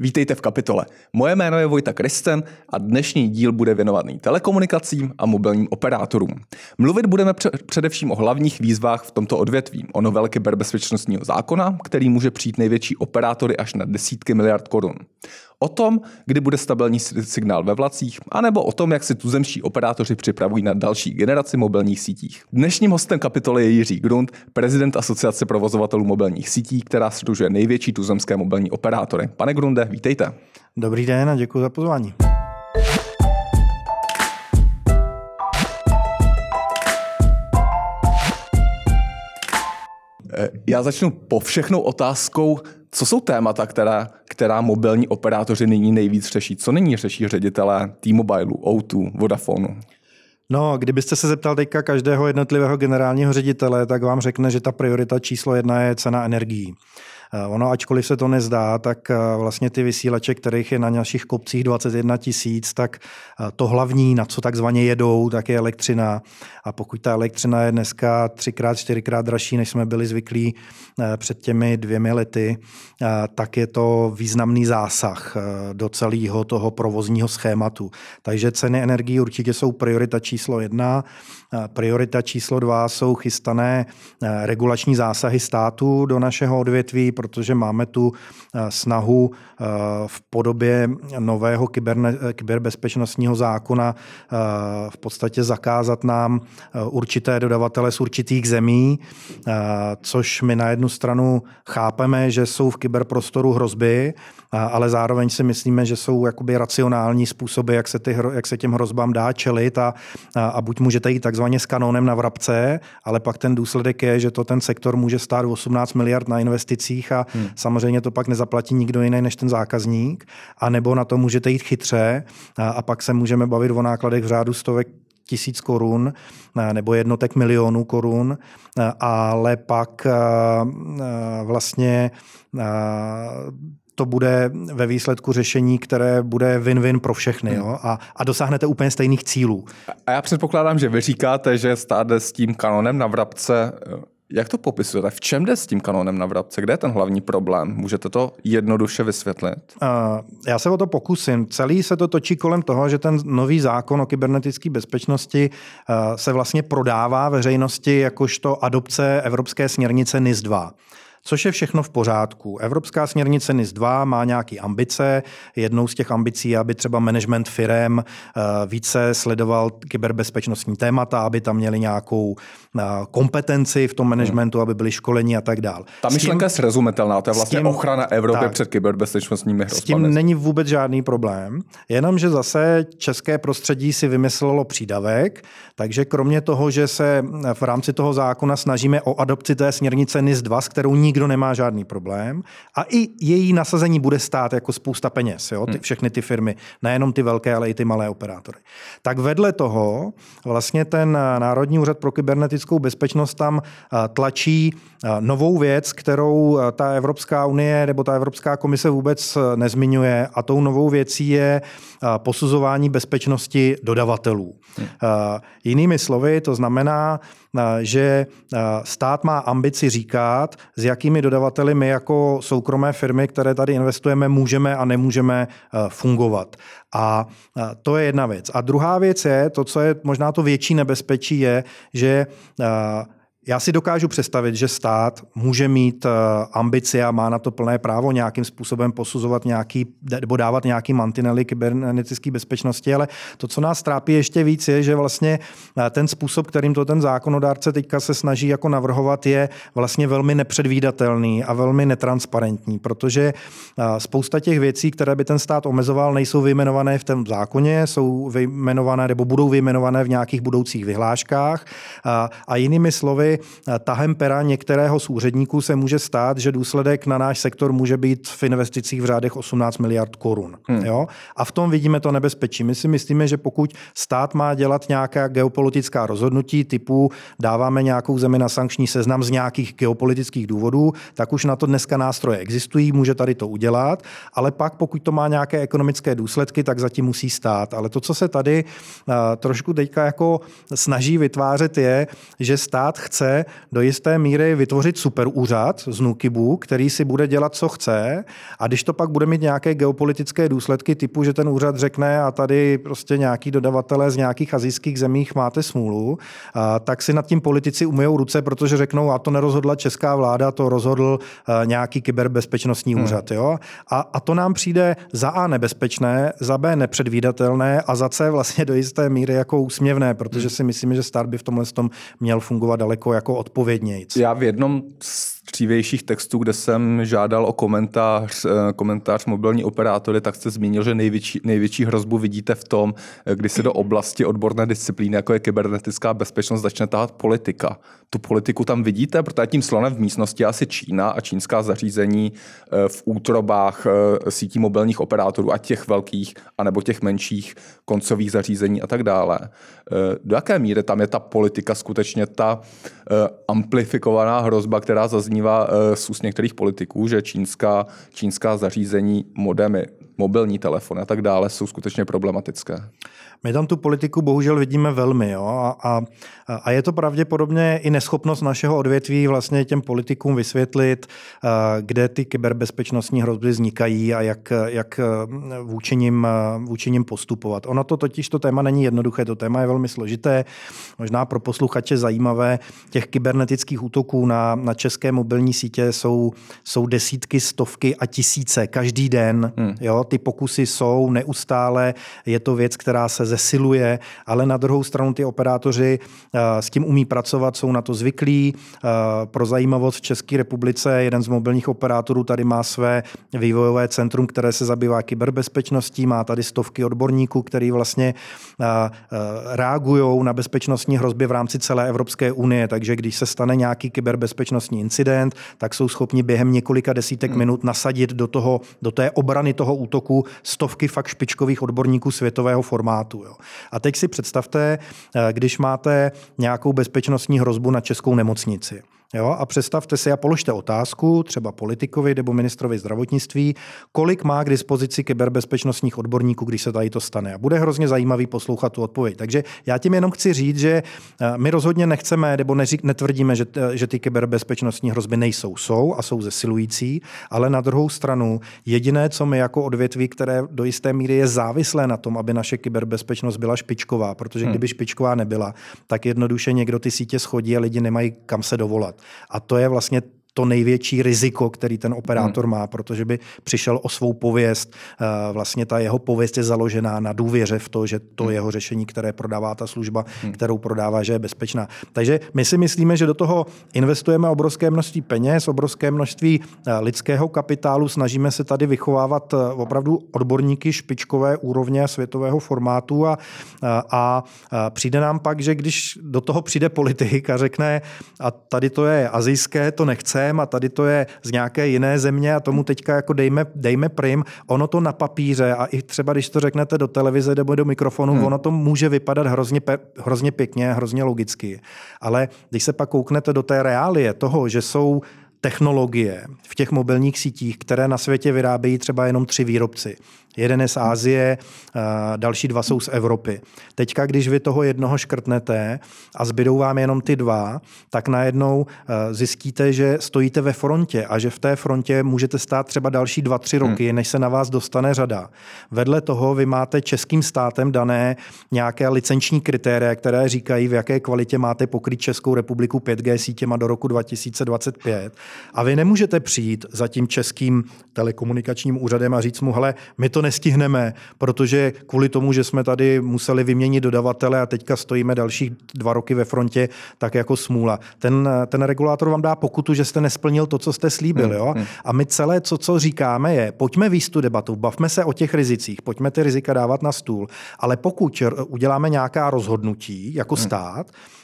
Vítejte v kapitole. Moje jméno je Vojta Kristen a dnešní díl bude věnovaný telekomunikacím a mobilním operátorům. Mluvit budeme především o hlavních výzvách v tomto odvětví, o novel kyberbezpečnostního zákona, který může přijít největší operátory až na desítky miliard korun o tom, kdy bude stabilní signál ve vlacích, anebo o tom, jak si tuzemští operátoři připravují na další generaci mobilních sítích. Dnešním hostem kapitoly je Jiří Grund, prezident Asociace provozovatelů mobilních sítí, která sdružuje největší tuzemské mobilní operátory. Pane Grunde, vítejte. Dobrý den a děkuji za pozvání. Já začnu po všechnou otázkou, co jsou témata, která, která mobilní operátoři nyní nejvíc řeší? Co nyní řeší ředitelé T-Mobile, O2, Vodafonu? No, kdybyste se zeptal teďka každého jednotlivého generálního ředitele, tak vám řekne, že ta priorita číslo jedna je cena energií. Eh, ono, ačkoliv se to nezdá, tak eh, vlastně ty vysílače, kterých je na našich kopcích 21 tisíc, tak eh, to hlavní, na co takzvaně jedou, tak je elektřina. A pokud ta elektřina je dneska třikrát, čtyřikrát dražší, než jsme byli zvyklí před těmi dvěmi lety, tak je to významný zásah do celého toho provozního schématu. Takže ceny energií určitě jsou priorita číslo jedna. Priorita číslo dva jsou chystané regulační zásahy státu do našeho odvětví, protože máme tu eh, snahu eh, v podobě nového kyberne, kyberbezpečnostního zákona eh, v podstatě zakázat nám určité dodavatele z určitých zemí, což my na jednu stranu chápeme, že jsou v kyberprostoru hrozby, ale zároveň si myslíme, že jsou jakoby racionální způsoby, jak se, ty, jak se těm hrozbám dá čelit a, a buď můžete jít takzvaně s kanónem na vrabce, ale pak ten důsledek je, že to ten sektor může stát 18 miliard na investicích a hmm. samozřejmě to pak nezaplatí nikdo jiný než ten zákazník, a nebo na to můžete jít chytře a, a pak se můžeme bavit o nákladech v řádu stovek tisíc korun nebo jednotek milionů korun, ale pak vlastně to bude ve výsledku řešení, které bude win-win pro všechny jo? A, a dosáhnete úplně stejných cílů. A já předpokládám, že vy říkáte, že státe s tím kanonem na vrabce jak to popisujete? V čem jde s tím kanonem na vrabce? Kde je ten hlavní problém? Můžete to jednoduše vysvětlit? Uh, já se o to pokusím. Celý se to točí kolem toho, že ten nový zákon o kybernetické bezpečnosti uh, se vlastně prodává veřejnosti jakožto adopce Evropské směrnice NIS 2 což je všechno v pořádku. Evropská směrnice NIS 2 má nějaké ambice. Jednou z těch ambicí je, aby třeba management firem eh, více sledoval kyberbezpečnostní témata, aby tam měli nějakou kompetenci v tom managementu, hmm. aby byli školeni a tak dále. Ta myšlenka je srozumitelná, to je vlastně tím, ochrana Evropy tak, před kyberbezpečnostními hrozbami. S tím není vůbec žádný problém, jenomže zase české prostředí si vymyslelo přídavek, takže kromě toho, že se v rámci toho zákona snažíme o adopci té směrnice NIS 2, s kterou nikdo nemá žádný problém a i její nasazení bude stát jako spousta peněz, jo? Ty, hmm. všechny ty firmy, nejenom ty velké, ale i ty malé operátory. Tak vedle toho vlastně ten Národní úřad pro kybernetickou bezpečnost tam tlačí novou věc, kterou ta Evropská unie nebo ta Evropská komise vůbec nezmiňuje a tou novou věcí je posuzování bezpečnosti dodavatelů. Hmm. Jinými slovy, to znamená, že stát má ambici říkat, s jakými dodavateli my jako soukromé firmy, které tady investujeme, můžeme a nemůžeme fungovat. A to je jedna věc. A druhá věc je, to, co je možná to větší nebezpečí, je, že já si dokážu představit, že stát může mít eh, ambici a má na to plné právo nějakým způsobem posuzovat nějaký, nebo dávat nějaký mantinely kybernetické bezpečnosti, ale to, co nás trápí ještě víc, je, že vlastně eh, ten způsob, kterým to ten zákonodárce teďka se snaží jako navrhovat, je vlastně velmi nepředvídatelný a velmi netransparentní, protože eh, spousta těch věcí, které by ten stát omezoval, nejsou vyjmenované v tom zákoně, jsou vyjmenované nebo budou vyjmenované v nějakých budoucích vyhláškách a jinými slovy, Eh, tahem pera některého z úředníků se může stát, že důsledek na náš sektor může být v investicích v řádech 18 miliard korun. Hmm. Jo? A v tom vidíme to nebezpečí. My si myslíme, že pokud stát má dělat nějaká geopolitická rozhodnutí typu dáváme nějakou zemi na sankční seznam z nějakých geopolitických důvodů, tak už na to dneska nástroje existují, může tady to udělat, ale pak pokud to má nějaké ekonomické důsledky, tak zatím musí stát. Ale to, co se tady uh, trošku teďka jako snaží vytvářet, je, že stát chce chce do jisté míry vytvořit superúřad z Nukibu, který si bude dělat, co chce a když to pak bude mít nějaké geopolitické důsledky typu, že ten úřad řekne a tady prostě nějaký dodavatelé z nějakých azijských zemích máte smůlu, tak si nad tím politici umyjou ruce, protože řeknou, a to nerozhodla česká vláda, to rozhodl nějaký kyberbezpečnostní hmm. úřad. Jo? A, a to nám přijde za A nebezpečné, za B nepředvídatelné a za C vlastně do jisté míry jako úsměvné, protože hmm. si myslíme, že stát by v tomhle tom měl fungovat daleko jako odpovědnějíc. Já v jednom z dřívějších textů, kde jsem žádal o komentář, eh, komentář mobilní operátory, tak jste zmínil, že největší, největší hrozbu vidíte v tom, eh, kdy se do oblasti odborné disciplíny, jako je kybernetická bezpečnost, začne tahat politika. Tu politiku tam vidíte, protože tím slonem v místnosti je asi Čína a čínská zařízení eh, v útrobách sítí mobilních operátorů, a těch velkých, anebo těch menších koncových zařízení a tak dále. Do jaké míry tam je ta politika skutečně ta amplifikovaná hrozba, která zazní zaznívá eh, z úst některých politiků, že čínská, čínská zařízení, modemy, mobilní telefony a tak dále jsou skutečně problematické. My tam tu politiku bohužel vidíme velmi. Jo? A, a, a je to pravděpodobně i neschopnost našeho odvětví vlastně těm politikům vysvětlit, kde ty kyberbezpečnostní hrozby vznikají a jak, jak vůči, nim, vůči nim postupovat. Ono to totiž, to téma není jednoduché, to téma je velmi složité. Možná pro posluchače zajímavé, těch kybernetických útoků na, na české mobilní sítě jsou, jsou desítky, stovky a tisíce každý den. Hmm. Jo? Ty pokusy jsou neustále, je to věc, která se zesiluje, ale na druhou stranu ty operátoři eh, s tím umí pracovat, jsou na to zvyklí. Eh, pro zajímavost v České republice jeden z mobilních operátorů tady má své vývojové centrum, které se zabývá kyberbezpečností, má tady stovky odborníků, který vlastně eh, reagují na bezpečnostní hrozby v rámci celé Evropské unie, takže když se stane nějaký kyberbezpečnostní incident, tak jsou schopni během několika desítek hmm. minut nasadit do, toho, do té obrany toho útoku stovky fakt špičkových odborníků světového formátu. Jo. A teď si představte, eh, když máte nějakou bezpečnostní hrozbu na českou nemocnici. Jo? A představte si a položte otázku třeba politikovi nebo ministrovi zdravotnictví, kolik má k dispozici kyberbezpečnostních odborníků, když se tady to stane. A bude hrozně zajímavý poslouchat tu odpověď. Takže já tím jenom chci říct, že eh, my rozhodně nechceme nebo neřík, netvrdíme, že, eh, že ty kyberbezpečnostní hrozby nejsou. Jsou a jsou zesilující, ale na druhou stranu jediné, co my jako odvětví, které do jisté míry je závislé na tom, aby naše kyberbezpečnost byla špičková, protože hmm. kdyby špičková nebyla, tak jednoduše někdo ty sítě schodí a lidi nemají kam se dovolat. A to je vlastně to největší riziko, který ten operátor hmm. má, protože by přišel o svou pověst. Eh, vlastně ta jeho pověst je založená na důvěře v to, že to hmm. jeho řešení, které prodává ta služba, hmm. kterou prodává, že je bezpečná. Takže my si myslíme, že do toho investujeme obrovské množství peněz, obrovské množství eh, lidského kapitálu, snažíme se tady vychovávat eh, opravdu odborníky špičkové úrovně světového formátu a, a, a přijde nám pak, že když do toho přijde politik a řekne, a tady to je azijské, to nechce, sem a tady to je z nějaké jiné země a tomu teďka jako dejme, dejme prim. Ono to na papíře a i třeba když to řeknete do televize nebo do mikrofonu, hmm. ono to může vypadat hrozně, pe, hrozně pěkně, hrozně logicky. Ale když se pak kouknete do té reálie toho, že jsou technologie v těch mobilních sítích, které na světě vyrábějí třeba jenom tři výrobci. Jeden je z Ázie, další dva jsou z Evropy. Teďka, když vy toho jednoho škrtnete a zbydou vám jenom ty dva, tak najednou zjistíte, že stojíte ve frontě a že v té frontě můžete stát třeba další dva, tři roky, hmm. než se na vás dostane řada. Vedle toho vy máte českým státem dané nějaké licenční kritéria, které říkají, v jaké kvalitě máte pokryt Českou republiku 5G sítěma do roku 2025. A vy nemůžete přijít za tím českým telekomunikačním úřadem a říct mu, hele, my to nestihneme, protože kvůli tomu, že jsme tady museli vyměnit dodavatele a teďka stojíme dalších dva roky ve frontě, tak jako smůla. Ten, ten regulátor vám dá pokutu, že jste nesplnil to, co jste slíbil. Hmm, jo? Hmm. A my celé, co, co říkáme, je, pojďme víc tu debatu, bavme se o těch rizicích, pojďme ty rizika dávat na stůl, ale pokud uděláme nějaká rozhodnutí jako hmm.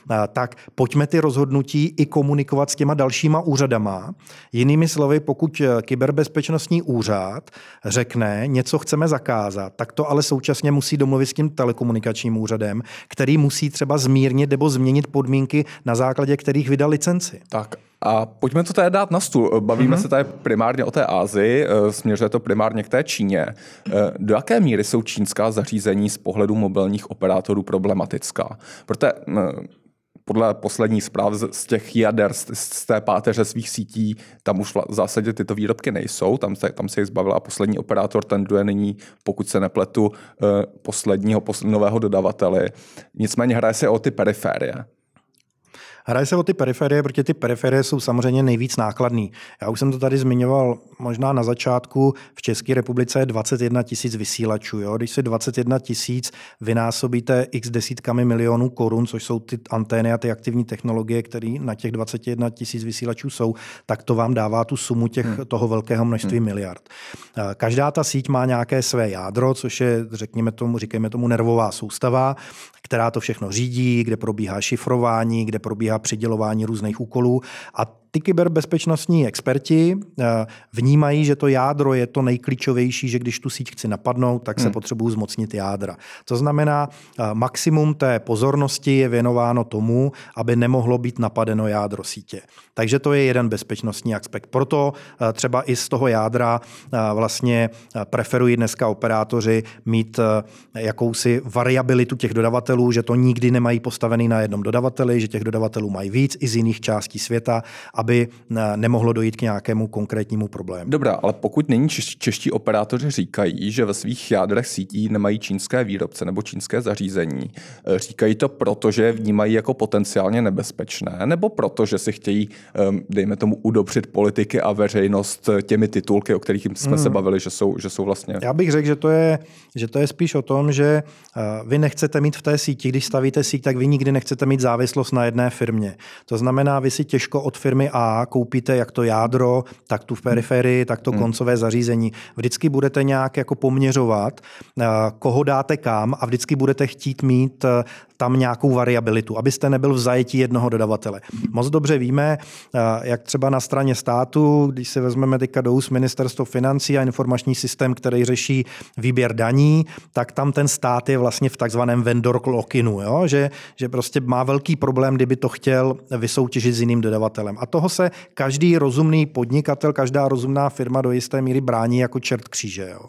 Stát, tak pojďme ty rozhodnutí i komunikovat s těma dalšíma úřadama. Jinými slovy, pokud kyberbezpečnostní úřad řekne něco chceme zakázat, tak to ale současně musí domluvit s tím telekomunikačním úřadem, který musí třeba zmírnit nebo změnit podmínky, na základě kterých vydal licenci. Tak a pojďme to tady dát na stůl. Bavíme mm-hmm. se tady primárně o té Ázii, eh, směřuje to primárně k té Číně. Eh, do jaké míry jsou čínská zařízení z pohledu mobilních operátorů problematická? Protože eh, podle poslední zpráv z těch jader, z té páteře svých sítí, tam už v zásadě tyto výrobky nejsou, tam se, tam se jich zbavila a poslední operátor tenduje nyní, pokud se nepletu, eh, posledního nového dodavatele. Nicméně hraje se o ty periférie. Hraje se o ty periferie, protože ty periferie jsou samozřejmě nejvíc nákladný. Já už jsem to tady zmiňoval možná na začátku. V České republice je 21 tisíc vysílačů. Jo? Když si 21 tisíc vynásobíte x desítkami milionů korun, což jsou ty antény a ty aktivní technologie, které na těch 21 tisíc vysílačů jsou, tak to vám dává tu sumu těch, hmm. toho velkého množství hmm. miliard. Každá ta síť má nějaké své jádro, což je, řekněme tomu, říkejme tomu nervová soustava, která to všechno řídí, kde probíhá šifrování, kde probíhá přidělování různých úkolů a ty kyberbezpečnostní experti eh, vnímají, že to jádro je to nejklíčovější, že když tu síť chci napadnout, tak se hmm. potřebuju zmocnit jádra. To znamená, eh, maximum té pozornosti je věnováno tomu, aby nemohlo být napadeno jádro sítě. Takže to je jeden bezpečnostní aspekt. Proto eh, třeba i z toho jádra vlastně preferují dneska operátoři mít jakousi variabilitu těch dodavatelů, že to nikdy nemají postavený na jednom dodavateli, že těch dodavatelů mají víc i z jiných částí světa, aby eh, nemohlo dojít k nějakému konkrétnímu problému. Dobrá, ale pokud nyní čeští operátoři říkají, že ve svých jádrech sítí nemají čínské výrobce nebo čínské zařízení, eh, říkají to proto, že je vnímají jako potenciálně nebezpečné, nebo proto, že si chtějí, ehm, dejme tomu, udobřit politiky a veřejnost těmi titulky, o kterých jsme hmm. se bavili, že jsou, že jsou vlastně. Já bych řekl, že to, je, že to je spíš o tom, že eh, vy nechcete mít v té síti, když stavíte síť, tak vy nikdy nechcete mít závislost na jedné firmě. To znamená, vy si těžko od firmy a koupíte jak to jádro, tak tu periferii, tak to hmm. koncové zařízení. Vždycky budete nějak jako poměřovat, eh, koho dáte kam a vždycky budete chtít mít eh, tam nějakou variabilitu, abyste nebyl v zajetí jednoho dodavatele. Moc dobře víme, eh, jak třeba na straně státu, když se vezmeme teďka do úst ministerstvo financí a informační systém, který řeší výběr daní, tak tam ten stát je vlastně v takzvaném vendor lockinu, jo? Že, že prostě má velký problém, kdyby to chtěl vysoutěžit s jiným dodavatelem. A toho se každý rozumný podnikatel, každá rozumná firma do jisté míry brání jako čert kříže. Jo?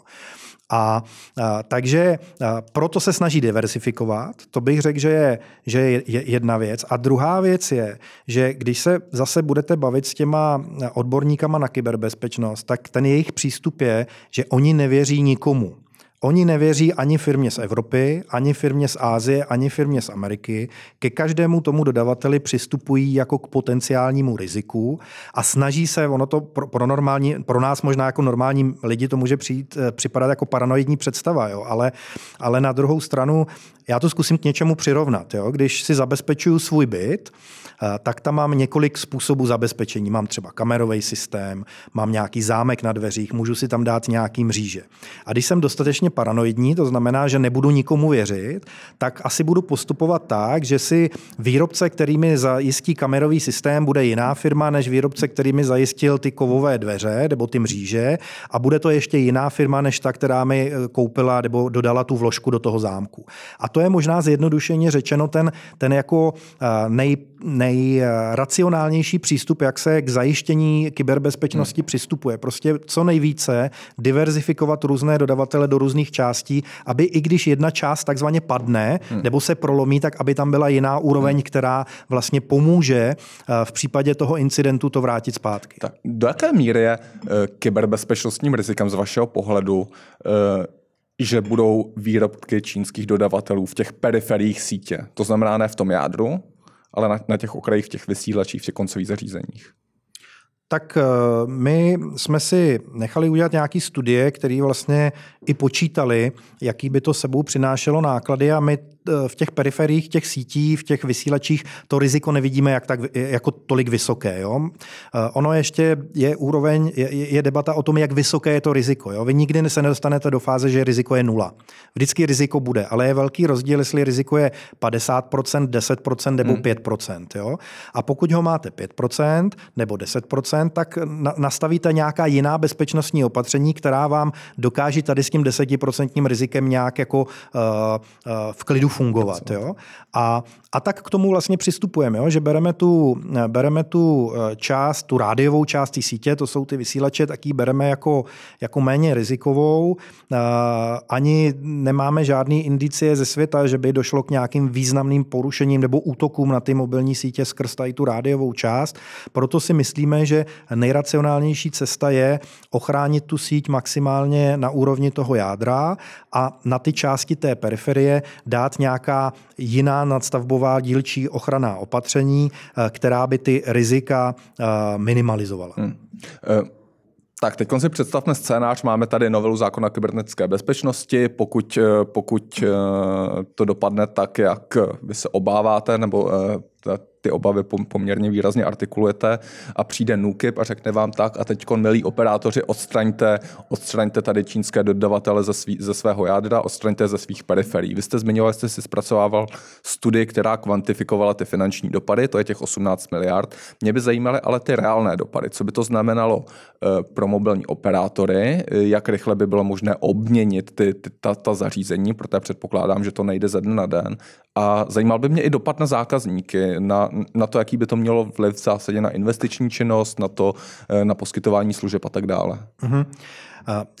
A, a takže a, proto se snaží diversifikovat. To bych řekl, že je, že je jedna věc. A druhá věc je, že když se zase budete bavit s těma odborníkama na kyberbezpečnost, tak ten jejich přístup je, že oni nevěří nikomu. Oni nevěří ani firmě z Evropy, ani firmě z Ázie, ani firmě z Ameriky. Ke každému tomu dodavateli přistupují jako k potenciálnímu riziku a snaží se, ono to pro, pro, normální, pro nás možná jako normální lidi to může přijít, eh, připadat jako paranoidní představa, jo? Ale, ale na druhou stranu já to zkusím k něčemu přirovnat. Jo? Když si zabezpečuju svůj byt, Eh, tak tam mám několik způsobů zabezpečení. Mám třeba kamerový systém, mám nějaký zámek na dveřích, můžu si tam dát nějaký mříže. A když jsem dostatečně paranoidní, to znamená, že nebudu nikomu věřit, tak asi budu postupovat tak, že si výrobce, který mi zajistí kamerový systém, bude jiná firma než výrobce, který mi zajistil ty kovové dveře nebo ty mříže a bude to ještě jiná firma než ta, která mi eh, koupila nebo dodala tu vložku do toho zámku. A to je možná zjednodušeně řečeno ten, ten jako eh, nej, nej nejracionálnější přístup, jak se k zajištění kyberbezpečnosti hmm. přistupuje. Prostě co nejvíce diverzifikovat různé dodavatele do různých částí, aby i když jedna část takzvaně padne hmm. nebo se prolomí, tak aby tam byla jiná úroveň, hmm. která vlastně pomůže eh, v případě toho incidentu to vrátit zpátky. Tak do jaké míry je uh, kyberbezpečnostním rizikem z vašeho pohledu že budou výrobky čínských dodavatelů v těch periferiích sítě. To znamená ne v tom jádru, ale na, na těch okrajích, v těch vysílačích, v těch koncových zařízeních. Tak eh, my jsme si nechali udělat nějaké studie, které vlastně i počítali, jaký by to sebou přinášelo náklady a my v těch periferiích těch sítí, v těch vysílačích to riziko nevidíme jak tak, jako tolik vysoké. Jo? Eh, ono ještě je úroveň, je, je debata o tom, jak vysoké je to riziko. Jo? Vy nikdy se nedostanete do fáze, že riziko je nula. Vždycky riziko bude, ale je velký rozdíl, jestli riziko je 50%, 10% nebo hmm. 5%. Jo? A pokud ho máte 5% nebo 10%, tak nastavíte nějaká jiná bezpečnostní opatření, která vám dokáže tady s tím 10% rizikem nějak jako uh, uh, v klidu fungovat. Jo? A, a tak k tomu vlastně přistupujeme, jo? že bereme tu, bereme tu eh, část, tu rádiovou část té sítě, to jsou ty vysílače, tak ji bereme jako, jako méně rizikovou. Ani nemáme žádný indicie ze světa, že by došlo k nějakým významným porušením nebo útokům na ty mobilní sítě skrz tady tu rádiovou část. Proto si myslíme, že nejracionálnější cesta je ochránit tu síť maximálně na úrovni toho jádra a na ty části té periferie dát nějaká jiná nadstavbová dílčí ochranná opatření, eh, která by ty rizika eh, minimalizovala. Hmm. Uh. Tak teď si představme scénář. Máme tady novelu zákona kybernetické bezpečnosti. Pokud, pokud to dopadne tak, jak vy se obáváte, nebo ty obavy poměrně výrazně artikulujete a přijde NUKIP a řekne vám tak a teď milí operátoři, odstraňte, odstraňte tady čínské dodavatele ze, svý, ze svého jádra, odstraňte ze svých periferií. Vy jste zmiňoval, jste si zpracovával studii, která kvantifikovala ty finanční dopady, to je těch 18 miliard. Mě by zajímaly ale ty reálné dopady. Co by to znamenalo eh, pro mobilní operátory, eh, jak rychle by bylo možné obměnit ty, ty, ta, ta zařízení, protože předpokládám, že to nejde ze dne na den. A zajímal by mě i dopad na zákazníky, na, na to, jaký by to mělo vliv v zásadě na investiční činnost, na to, eh, na poskytování služeb a tak dále. Mm-hmm.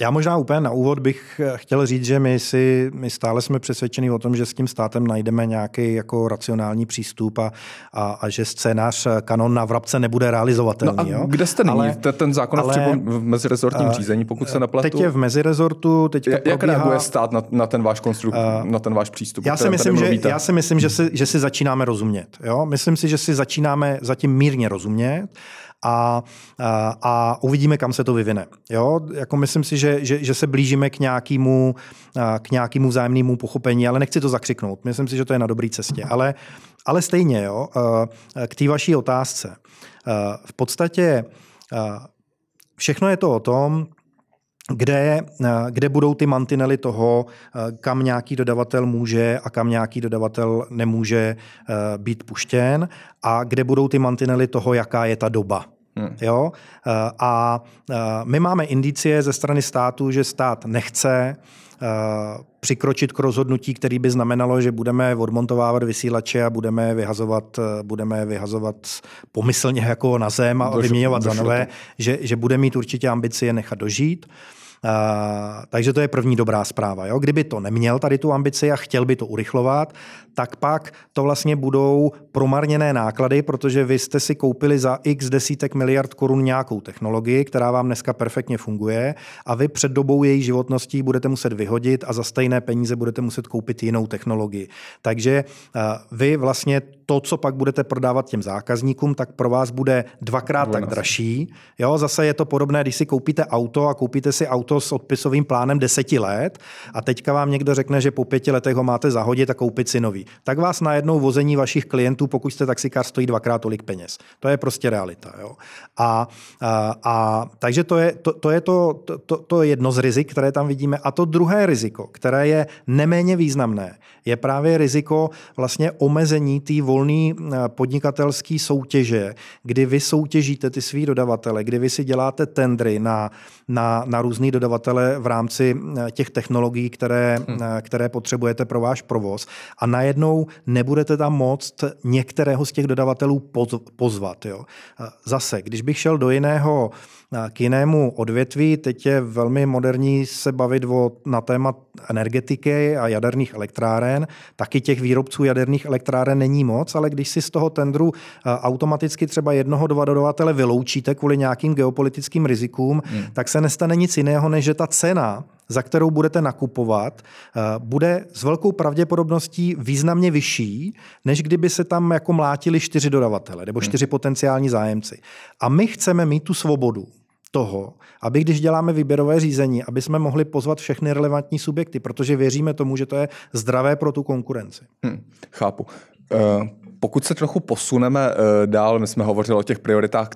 Já možná úplně na úvod bych eh, chtěl říct, že my, si, my stále jsme přesvědčeni o tom, že s tím státem najdeme nějaký jako racionální přístup a, a, a že scénář eh, kanon na vrabce nebude realizovatelný. No a jo? kde jste nyní? Ale, ten zákon ale, v mezirezortním řízení, pokud se nepletu? Teď je v mezirezortu. Teďka jak probíhá, reaguje stát na, na ten váš konstrukt, uh, na ten váš přístup? Já si myslím, že, já si myslím, že si, že si začínáme rozumět. Jo? Myslím si, že si začínáme zatím mírně rozumět a, a, a uvidíme, kam se to vyvine. Jo? Jako myslím si, že, že, že se blížíme k nějakému, k nějakému vzájemnému pochopení, ale nechci to zakřiknout. Myslím si, že to je na dobré cestě. Ale, ale stejně, jo, k té vaší otázce. V podstatě všechno je to o tom, kde, kde budou ty mantinely toho, kam nějaký dodavatel může a kam nějaký dodavatel nemůže eh, být puštěn a kde budou ty mantinely toho, jaká je ta doba. Hmm. Jo? Eh, a eh, my máme indicie ze strany státu, že stát nechce přikročit k rozhodnutí, který by znamenalo, že budeme odmontovávat vysílače a budeme vyhazovat, budeme vyhazovat pomyslně jako na zem a vyměňovat za nové, že, že bude mít určitě ambici je nechat dožít. Uh, takže to je první dobrá zpráva. Jo? Kdyby to neměl tady tu ambici a chtěl by to urychlovat, tak pak to vlastně budou promarněné náklady, protože vy jste si koupili za x desítek miliard korun nějakou technologii, která vám dneska perfektně funguje a vy před dobou její životností budete muset vyhodit a za stejné peníze budete muset koupit jinou technologii. Takže uh, vy vlastně to, co pak budete prodávat těm zákazníkům, tak pro vás bude dvakrát tak dražší. Jo, zase je to podobné, když si koupíte auto a koupíte si auto s odpisovým plánem deseti let a teďka vám někdo řekne, že po pěti letech ho máte zahodit a koupit si nový. Tak vás najednou vození vašich klientů, pokud jste taxikář, stojí dvakrát tolik peněz. To je prostě realita. Jo. A, a, a takže to je to, to, je to, to, to jedno z rizik, které tam vidíme. A to druhé riziko, které je neméně významné, je právě riziko vlastně omezení té volné eh, podnikatelské soutěže, kdy vy soutěžíte ty svý dodavatele, kdy vy si děláte tendry na, na, na různý dodavatele v rámci eh, těch technologií, které, hmm. Eh, které potřebujete pro váš provoz a najednou nebudete tam moct některého z těch dodavatelů pozvat. Jo. Zase, když bych šel do jiného k jinému odvětví. Teď je velmi moderní se bavit o, na téma energetiky a jaderných elektráren. Taky těch výrobců jaderných elektráren není moc, ale když si z toho tendru automaticky třeba jednoho dva dodavatele vyloučíte kvůli nějakým geopolitickým rizikům, hmm. tak se nestane nic jiného, než že ta cena za kterou budete nakupovat, bude s velkou pravděpodobností významně vyšší, než kdyby se tam jako mlátili čtyři dodavatele nebo čtyři hmm. potenciální zájemci. A my chceme mít tu svobodu toho, aby když děláme výběrové řízení, aby jsme mohli pozvat všechny relevantní subjekty, protože věříme tomu, že to je zdravé pro tu konkurenci. Hmm, chápu. Uh Pokud se trochu posuneme eh, dál, my jsme hovořili o těch prioritách,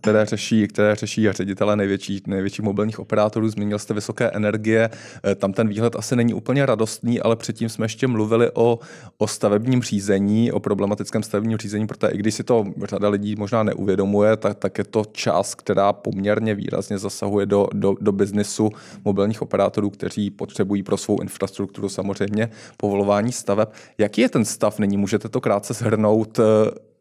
které řeší, které řeší ředitele největší, největších mobilních operátorů. Zmínil jste vysoké energie, eh, tam ten výhled asi není úplně radostný, ale předtím jsme ještě mluvili o, o stavebním řízení, o problematickém stavebním řízení, protože i když si to řada lidí možná neuvědomuje, tak, tak je to část, která poměrně výrazně zasahuje do, do, do biznisu mobilních operátorů, kteří potřebují pro svou infrastrukturu samozřejmě povolování staveb. Jaký je ten stav nyní? Můžete to krátce shrnout, eh,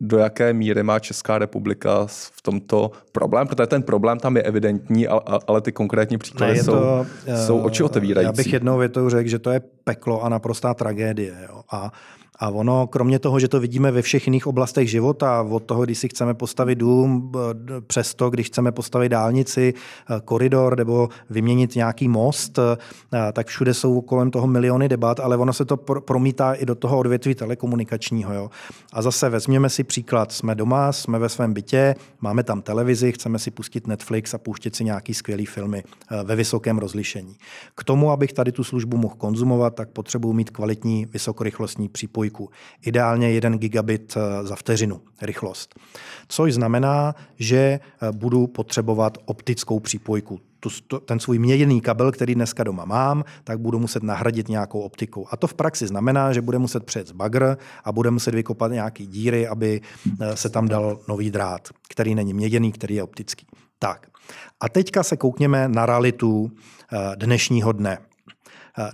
do jaké míry má Česká republika v tomto problém, protože ten problém tam je evidentní, ale ty konkrétní příklady ne, jsou, to, jsou oči otevírající. Já bych jednou větou řekl, že to je peklo a naprostá tragédie. Jo. A a ono, kromě toho, že to vidíme ve všech jiných oblastech života, od toho, když si chceme postavit dům, přes to, když chceme postavit dálnici, e, koridor nebo vyměnit nějaký most, e, tak všude jsou kolem toho miliony debat, ale ono se to promítá i do toho odvětví telekomunikačního. Jo. A zase vezměme si příklad. Jsme doma, jsme ve svém bytě, máme tam televizi, chceme si pustit Netflix a pouštět si nějaký skvělý filmy ve vysokém rozlišení. K tomu, abych tady tu službu mohl konzumovat, tak potřebuji mít kvalitní vysokorychlostní přípoj dvojku. Ideálně 1 gigabit eh, za vteřinu rychlost. Což znamená, že eh, budu potřebovat optickou přípojku. Ten svůj měděný kabel, který dneska doma mám, tak budu muset nahradit nějakou optikou. A to v praxi znamená, že bude muset přejet bagr a bude muset vykopat nějaký díry, aby eh, se tam dal nový drát, který není měděný, který je optický. Tak. A teďka se koukněme na realitu dnešního dne.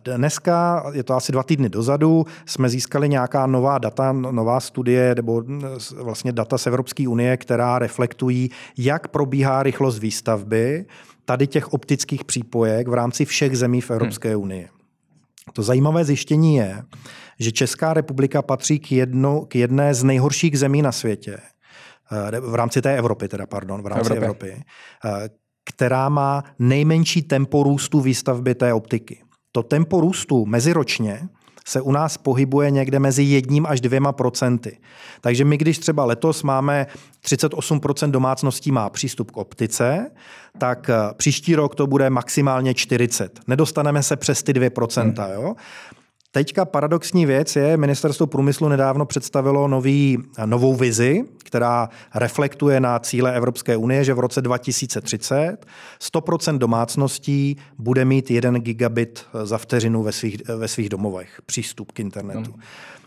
Dneska, je to asi dva týdny dozadu, jsme získali nějaká nová data, nová studie nebo vlastně data z Evropské unie, která reflektují, jak probíhá rychlost výstavby tady těch optických přípojek v rámci všech zemí v Evropské hmm. unii. To zajímavé zjištění je, že Česká republika patří k, jedno, k jedné z nejhorších zemí na světě, eh, v rámci té Evropy, teda pardon, v rámci Evropy, Evropy eh, která má nejmenší tempo růstu výstavby té optiky to tempo růstu meziročně se u nás pohybuje někde mezi jedním až dvěma procenty. Takže my, když třeba letos máme 38% domácností má přístup k optice, tak eh, příští rok to bude maximálně 40. Nedostaneme se přes ty 2%. Hmm. Jo? Teďka paradoxní věc je, ministerstvo průmyslu nedávno představilo nový, novou vizi, která reflektuje na cíle Evropské unie, že v roce 2030 100% domácností bude mít 1 gigabit za vteřinu ve svých, ve svých domovech, přístup k internetu. Hmm.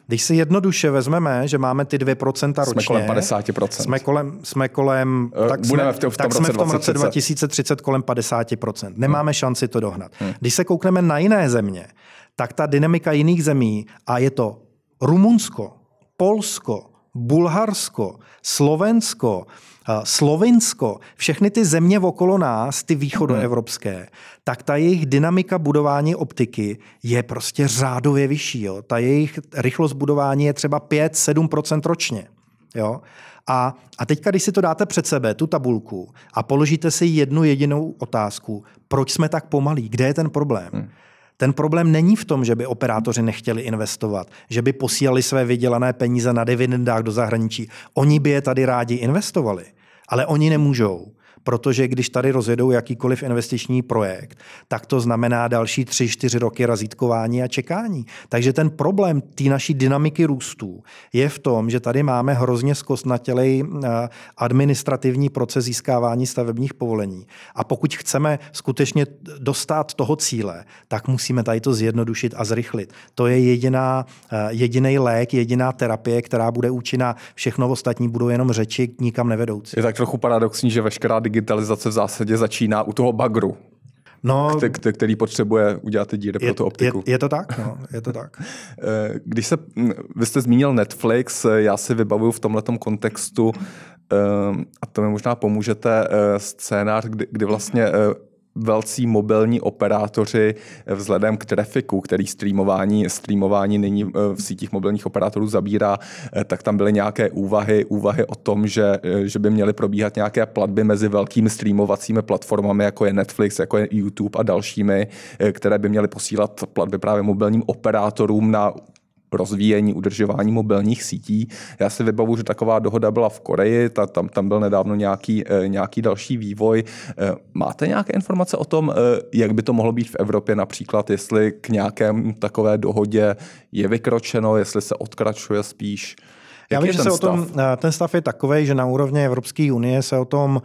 Když si jednoduše vezmeme, že máme ty 2% ročně. Jsme kolem 50%. Jsme kolem, jsme kolem uh, tak Budeme jsme, v, v tom, tak roce jsme v tom roce 2030 kolem 50%. Nemáme hmm. šanci to dohnat. Hmm. Když se koukneme na jiné země, tak ta dynamika jiných zemí, a je to Rumunsko, Polsko, Bulharsko, Slovensko, Slovinsko, všechny ty země okolo nás, ty východoevropské, tak ta jejich dynamika budování optiky je prostě řádově vyšší. Jo. Ta jejich rychlost budování je třeba 5-7% ročně. Jo. A, a teďka, když si to dáte před sebe, tu tabulku, a položíte si jednu jedinou otázku, proč jsme tak pomalí, kde je ten problém? Hmm. Ten problém není v tom, že by operátoři nechtěli investovat, že by posílali své vydělané peníze na dividendách do zahraničí. Oni by je tady rádi investovali, ale oni nemůžou protože když tady rozjedou jakýkoliv investiční projekt, tak to znamená další tři, čtyři roky razítkování a čekání. Takže ten problém té naší dynamiky růstu je v tom, že tady máme hrozně zkostnatělej eh, administrativní proces získávání stavebních povolení. A pokud chceme skutečně dostat toho cíle, tak musíme tady to zjednodušit a zrychlit. To je jediná, eh, jediný lék, jediná terapie, která bude účinná. Všechno ostatní budou jenom řeči, nikam nevedoucí. Je tak trochu paradoxní, že veškerá digitalizace v zásadě začíná u toho bagru. No, který potřebuje udělat ty díry je, pro tu optiku. Je, je to tak, no, je to tak. Eh, když se, hm, vy jste zmínil Netflix, eh, já si vybavuju v tomhletom kontextu, eh, a to mi možná pomůžete, scénář, kdy, kdy vlastně velcí mobilní operátoři vzhledem k trafiku, který streamování, streamování nyní eh, v sítích mobilních operátorů zabírá, eh, tak tam byly nějaké úvahy, úvahy o tom, že, eh, že by měly probíhat nějaké platby mezi velkými streamovacími platformami, jako je Netflix, jako je YouTube a dalšími, které by měly posílat platby právě mobilním operátorům na rozvíjení, udržování mobilních sítí. Já si vybavu, že taková dohoda byla v Koreji, ta, tam, tam byl nedávno nějaký, eh, nějaký další vývoj. Eh, máte nějaké informace o tom, eh, jak by to mohlo být v Evropě například, jestli k nějaké takové dohodě je vykročeno, jestli se odkračuje spíš? Já vím, že se o tom, ten stav je takový, že na úrovni Evropské unie se o tom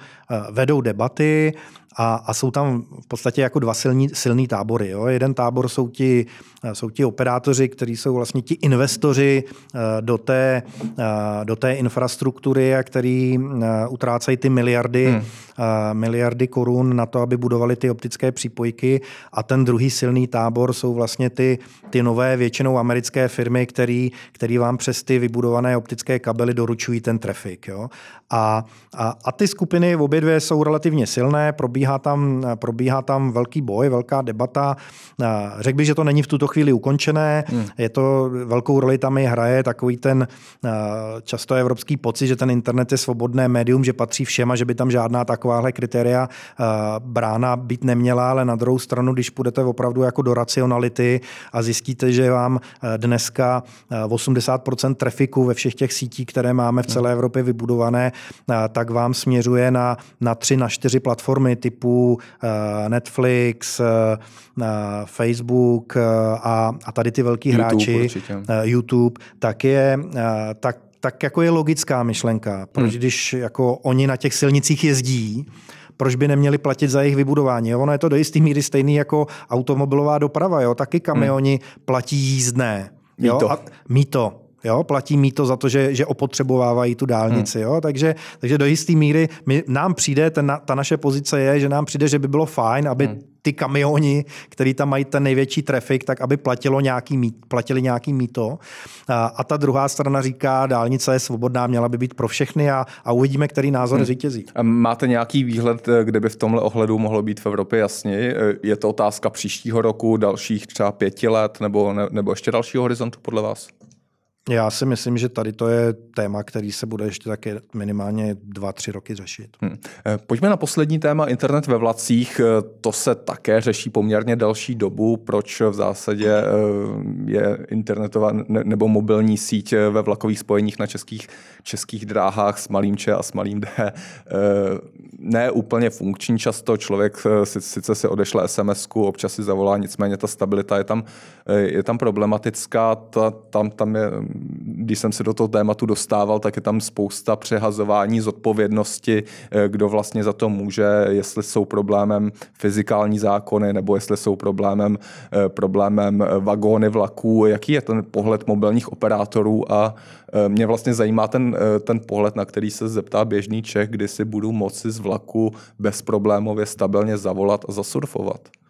vedou debaty. A, a jsou tam v podstatě jako dva silní, silný tábory. Jo. Jeden tábor jsou ti, jsou ti operátoři, kteří jsou vlastně ti investoři eh, do té, eh, do té infrastruktury a který eh, utrácejí ty miliardy, hmm. miliardy korun na to, aby budovali ty optické přípojky. A ten druhý silný tábor jsou vlastně ty, ty nové většinou americké firmy, který, který vám přes ty vybudované optické kabely doručují ten trafik. Jo. A, a, a ty skupiny obě dvě jsou relativně silné, probíhají probíhá tam, probíhá tam velký boj, velká debata. Řekl bych, že to není v tuto chvíli ukončené. Hmm. Je to, velkou roli tam i hraje takový ten často evropský pocit, že ten internet je svobodné médium, že patří všem a že by tam žádná takováhle kritéria brána být neměla, ale na druhou stranu, když půjdete opravdu jako do racionality a zjistíte, že vám dneska 80% trafiku ve všech těch sítích, které máme v celé hmm. Evropě vybudované, tak vám směřuje na, na tři, na čtyři platformy typu eh, Netflix, eh, eh, Facebook a, a tady ty velký YouTube hráči, určitě. YouTube, tak je, tak, tak jako je logická myšlenka. Proč hmm. když jako oni na těch silnicích jezdí, proč by neměli platit za jejich vybudování. Jo? Ono je to do jisté míry stejný jako automobilová doprava. Jo? Taky kamioni hmm. platí jízdné. Jo? Mýto. A, mýto. Jo, platí to za to, že, že opotřebovávají tu dálnici. Hmm. Jo? Takže, takže do jisté míry my, nám přijde, ten, ta naše pozice je, že nám přijde, že by bylo fajn, aby hmm. ty kamioni, který tam mají ten největší trafik, tak aby platilo nějaký mít, platili nějaký mýto. A, a ta druhá strana říká, dálnice je svobodná, měla by být pro všechny a, a uvidíme, který názor hmm. zvítězí. Máte nějaký výhled, kde by v tomhle ohledu mohlo být v Evropě jasně? Je to otázka příštího roku, dalších třeba pěti let nebo, ne, nebo ještě dalšího horizontu podle vás? Já si myslím, že tady to je téma, který se bude ještě taky minimálně dva, tři roky řešit. Hmm. Pojďme na poslední téma, internet ve vlacích. Eh, to se také řeší poměrně delší dobu. Proč v zásadě eh, je internetová nebo mobilní síť ve vlakových spojeních na českých, českých dráhách s malým Č a s malým D ne úplně funkční často. Člověk sice si odešle sms občas si zavolá, nicméně ta stabilita je tam, je tam problematická. Ta, tam, tam je když jsem se do toho tématu dostával, tak je tam spousta přehazování zodpovědnosti, eh, kdo vlastně za to může, jestli jsou problémem fyzikální zákony, nebo jestli jsou problémem, eh, problémem eh, vagóny vlaků, jaký je ten pohled mobilních operátorů a mě vlastně zajímá ten, ten pohled, na který se zeptá běžný Čech, kdy si budu moci z vlaku bezproblémově stabilně zavolat a zasurfovat.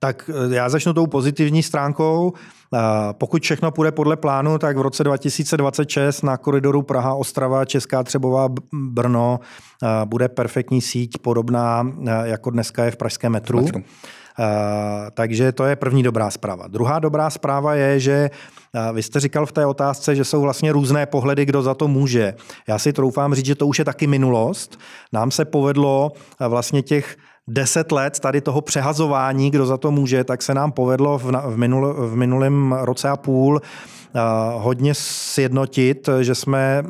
Tak já začnu tou pozitivní stránkou. Pokud všechno půjde podle plánu, tak v roce 2026 na koridoru Praha-Ostrava, Česká Třebová Brno bude perfektní síť podobná, jako dneska je v pražském metru. metru. Takže to je první dobrá zpráva. Druhá dobrá zpráva je, že vy jste říkal v té otázce, že jsou vlastně různé pohledy, kdo za to může. Já si troufám říct, že to už je taky minulost. Nám se povedlo vlastně těch deset let tady toho přehazování, kdo za to může, tak se nám povedlo v, minul, v minulém roce a půl hodně sjednotit, že jsme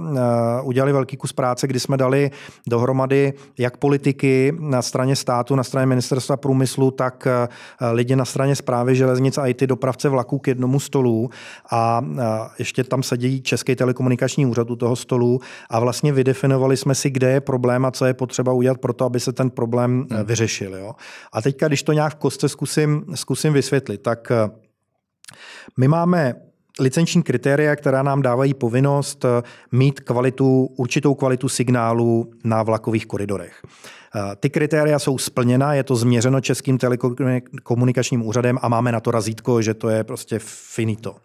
udělali velký kus práce, kdy jsme dali dohromady jak politiky na straně státu, na straně ministerstva průmyslu, tak lidi na straně zprávy železnic a i ty dopravce vlaků k jednomu stolu a ještě tam sedí Český telekomunikační úřad u toho stolu a vlastně vydefinovali jsme si, kde je problém a co je potřeba udělat pro to, aby se ten problém hmm. Vyřešil. Jo? A teďka, když to nějak v kostce zkusím, zkusím vysvětlit, tak my máme licenční kritéria, která nám dávají povinnost eh, mít kvalitu, určitou kvalitu signálu na vlakových koridorech. Eh, ty kritéria jsou splněna, je to změřeno Českým telekomunikačním úřadem a máme na to razítko, že to je prostě finito.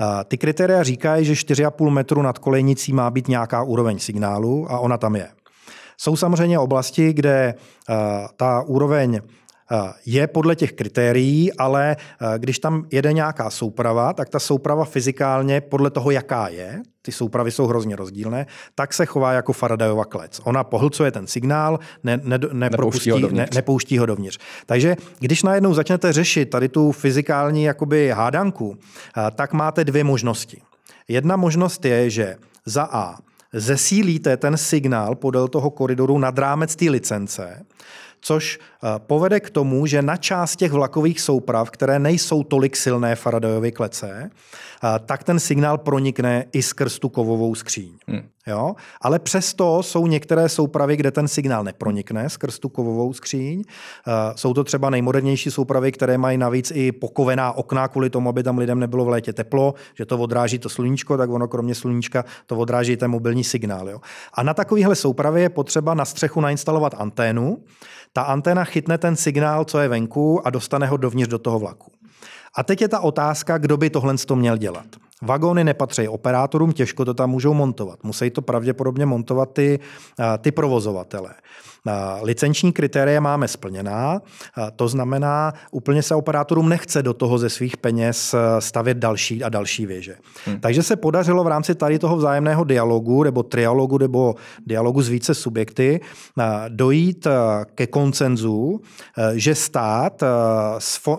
Eh, ty kritéria říkají, že 4,5 metru nad kolejnicí má být nějaká úroveň signálu a ona tam je. Jsou samozřejmě oblasti, kde ta úroveň Eh, je podle těch kritérií, ale eh, když tam jede nějaká souprava, tak ta souprava fyzikálně podle toho, jaká je, ty soupravy jsou hrozně rozdílné, tak se chová jako Faradayova klec. Ona pohlcuje ten signál, ne, ne, nepouští, ho ne, nepouští ho dovnitř. Takže když najednou začnete řešit tady tu fyzikální jakoby hádanku, eh, tak máte dvě možnosti. Jedna možnost je, že za A zesílíte ten signál podél toho koridoru nad rámec té licence, což povede k tomu, že na část těch vlakových souprav, které nejsou tolik silné Faradayovy klece, tak ten signál pronikne i skrz tu kovovou skříň. Hmm. Jo? Ale přesto jsou některé soupravy, kde ten signál nepronikne skrz tu kovovou skříň. Jsou to třeba nejmodernější soupravy, které mají navíc i pokovená okna kvůli tomu, aby tam lidem nebylo v létě teplo, že to odráží to sluníčko, tak ono kromě sluníčka to odráží ten mobilní signál. Jo? A na takovéhle soupravě je potřeba na střechu nainstalovat anténu. Ta anténa chytne ten signál, co je venku a dostane ho dovnitř do toho vlaku. A teď je ta otázka, kdo by tohle to měl dělat. Vagóny nepatří operátorům, těžko to tam můžou montovat. Musí to pravděpodobně montovat ty, ty provozovatele. Licenční kritéria máme splněná, to znamená, úplně se operátorům nechce do toho ze svých peněz e, stavět další a další věže. Hmm. Takže se podařilo v rámci tady toho vzájemného dialogu nebo trialogu nebo dialogu s více subjekty e, dojít e, ke koncenzu, že stát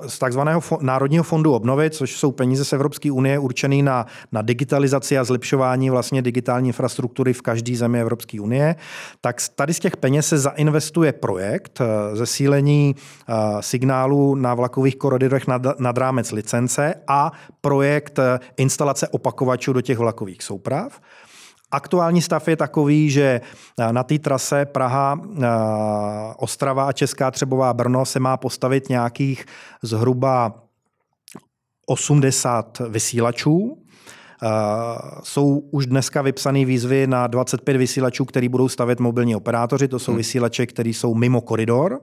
z takzvaného Národního fondu obnovy, což jsou peníze z Evropské unie určený na, na digitalizaci a zlepšování vlastně digitální infrastruktury v každé zemi Evropské unie, tak tady z těch peněz se zainvestuje projekt eh, zesílení eh, signálů na vlakových koridorech nad, nad rámec licence a projekt eh, instalace opakovačů do těch vlakových souprav. Aktuální stav je takový, že na té trase Praha, Ostrava a Česká Třebová Brno se má postavit nějakých zhruba 80 vysílačů. Jsou už dneska vypsané výzvy na 25 vysílačů, který budou stavět mobilní operátoři. To jsou hmm. vysílače, které jsou mimo koridor.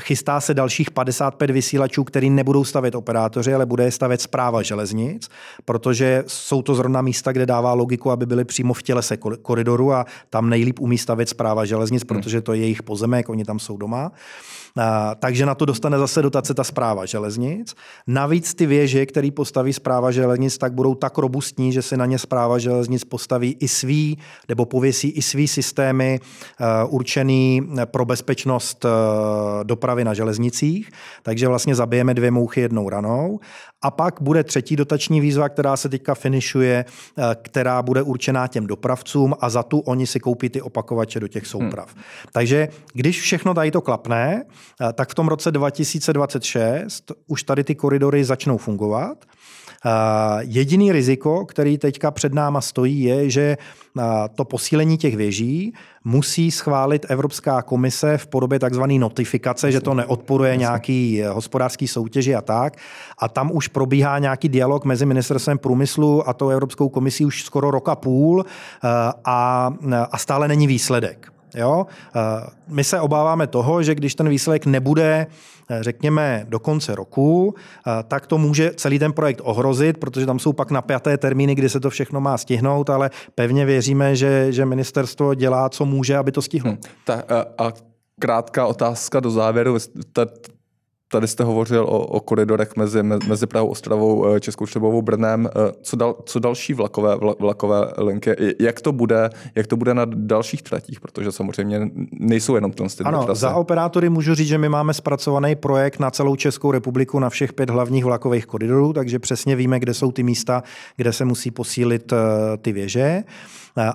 Chystá se dalších 55 vysílačů, který nebudou stavět operátoři, ale bude je stavět zpráva železnic, protože jsou to zrovna místa, kde dává logiku, aby byly přímo v tělese koridoru a tam nejlíp umí stavět zpráva železnic, hmm. protože to je jejich pozemek, oni tam jsou doma takže na to dostane zase dotace ta zpráva železnic. Navíc ty věže, které postaví zpráva železnic, tak budou tak robustní, že se na ně zpráva železnic postaví i svý, nebo pověsí i svý systémy uh, určený pro bezpečnost uh, dopravy na železnicích. Takže vlastně zabijeme dvě mouchy jednou ranou. A pak bude třetí dotační výzva, která se teďka finišuje, uh, která bude určená těm dopravcům a za tu oni si koupí ty opakovače do těch souprav. Hmm. Takže když všechno tady to klapne, Eh, tak v tom roce 2026 už tady ty koridory začnou fungovat. Eh, jediný riziko, který teďka před náma stojí, je, že eh, to posílení těch věží musí schválit Evropská komise v podobě takzvané notifikace, že to neodporuje nějaký hospodářský soutěži a tak. A tam už probíhá nějaký dialog mezi ministerstvem průmyslu a tou Evropskou komisí už skoro roka půl a, a stále není výsledek. Jo? Eh, my se obáváme toho, že když ten výsledek nebude, eh, řekněme, do konce roku, eh, tak to může celý ten projekt ohrozit, protože tam jsou pak napjaté termíny, kdy se to všechno má stihnout, ale pevně věříme, že, že ministerstvo dělá, co může, aby to stihlo. Hmm. Ta, a, a krátká otázka do závěru. Ta, Tady jste hovořil o, o koridorech mezi, mezi Prahou, Ostravou, eh, Českou Třebovou, Brnem. Eh, co, dal, co další vlakové, vlakové linky? Jak to, bude, jak to bude na dalších tratích? Protože samozřejmě nejsou jenom ty Ano, trasy. za operátory můžu říct, že my máme zpracovaný projekt na celou Českou republiku na všech pět hlavních vlakových koridorů, takže přesně víme, kde jsou ty místa, kde se musí posílit eh, ty věže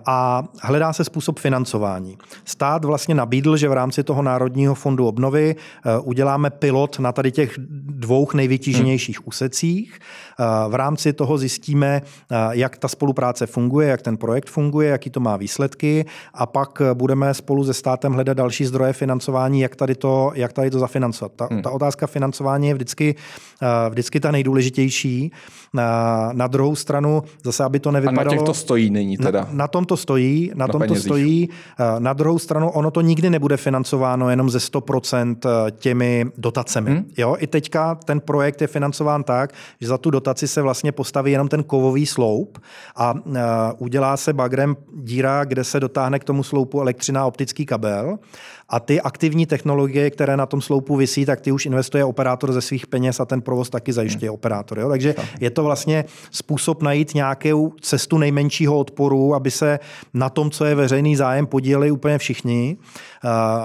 a hledá se způsob financování. Stát vlastně nabídl, že v rámci toho Národního fondu obnovy uděláme pilot na tady těch dvou nejvytíženějších hmm. úsecích. V rámci toho zjistíme, jak ta spolupráce funguje, jak ten projekt funguje, jaký to má výsledky a pak budeme spolu se státem hledat další zdroje financování, jak tady to, jak tady to zafinancovat. Ta, hmm. ta otázka financování je vždycky, vždycky ta nejdůležitější. Na druhou stranu, zase aby to nevypadalo... A na těch to stojí není teda? Na, na tom to stojí, na, na tom to stojí. Na druhou stranu, ono to nikdy nebude financováno jenom ze 100% těmi dotacemi. Hmm. Jo, i teďka ten projekt je financován tak, že za tu dotaci se vlastně postaví jenom ten kovový sloup a uh, udělá se bagrem díra, kde se dotáhne k tomu sloupu elektřina a optický kabel a ty aktivní technologie, které na tom sloupu visí, tak ty už investuje operátor ze svých peněz a ten provoz taky zajišťuje hmm. operátor. Jo? Takže je to vlastně způsob najít nějakou cestu nejmenšího odporu, aby se na tom, co je veřejný zájem, podíleli úplně všichni.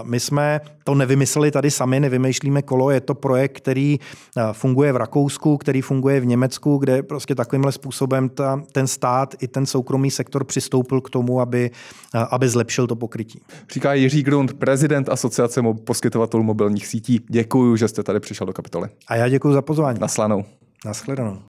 My jsme to nevymysleli tady sami, nevymýšlíme kolo, je to projekt, který funguje v Rakousku, který funguje v Německu, kde prostě takovýmhle způsobem ta, ten stát i ten soukromý sektor přistoupil k tomu, aby, aby zlepšil to pokrytí. Říká Jiří Grund, prezident Asociace poskytovatelů mobilních sítí. Děkuji, že jste tady přišel do kapitoly. A já děkuji za pozvání. Naslanou. Naschledanou.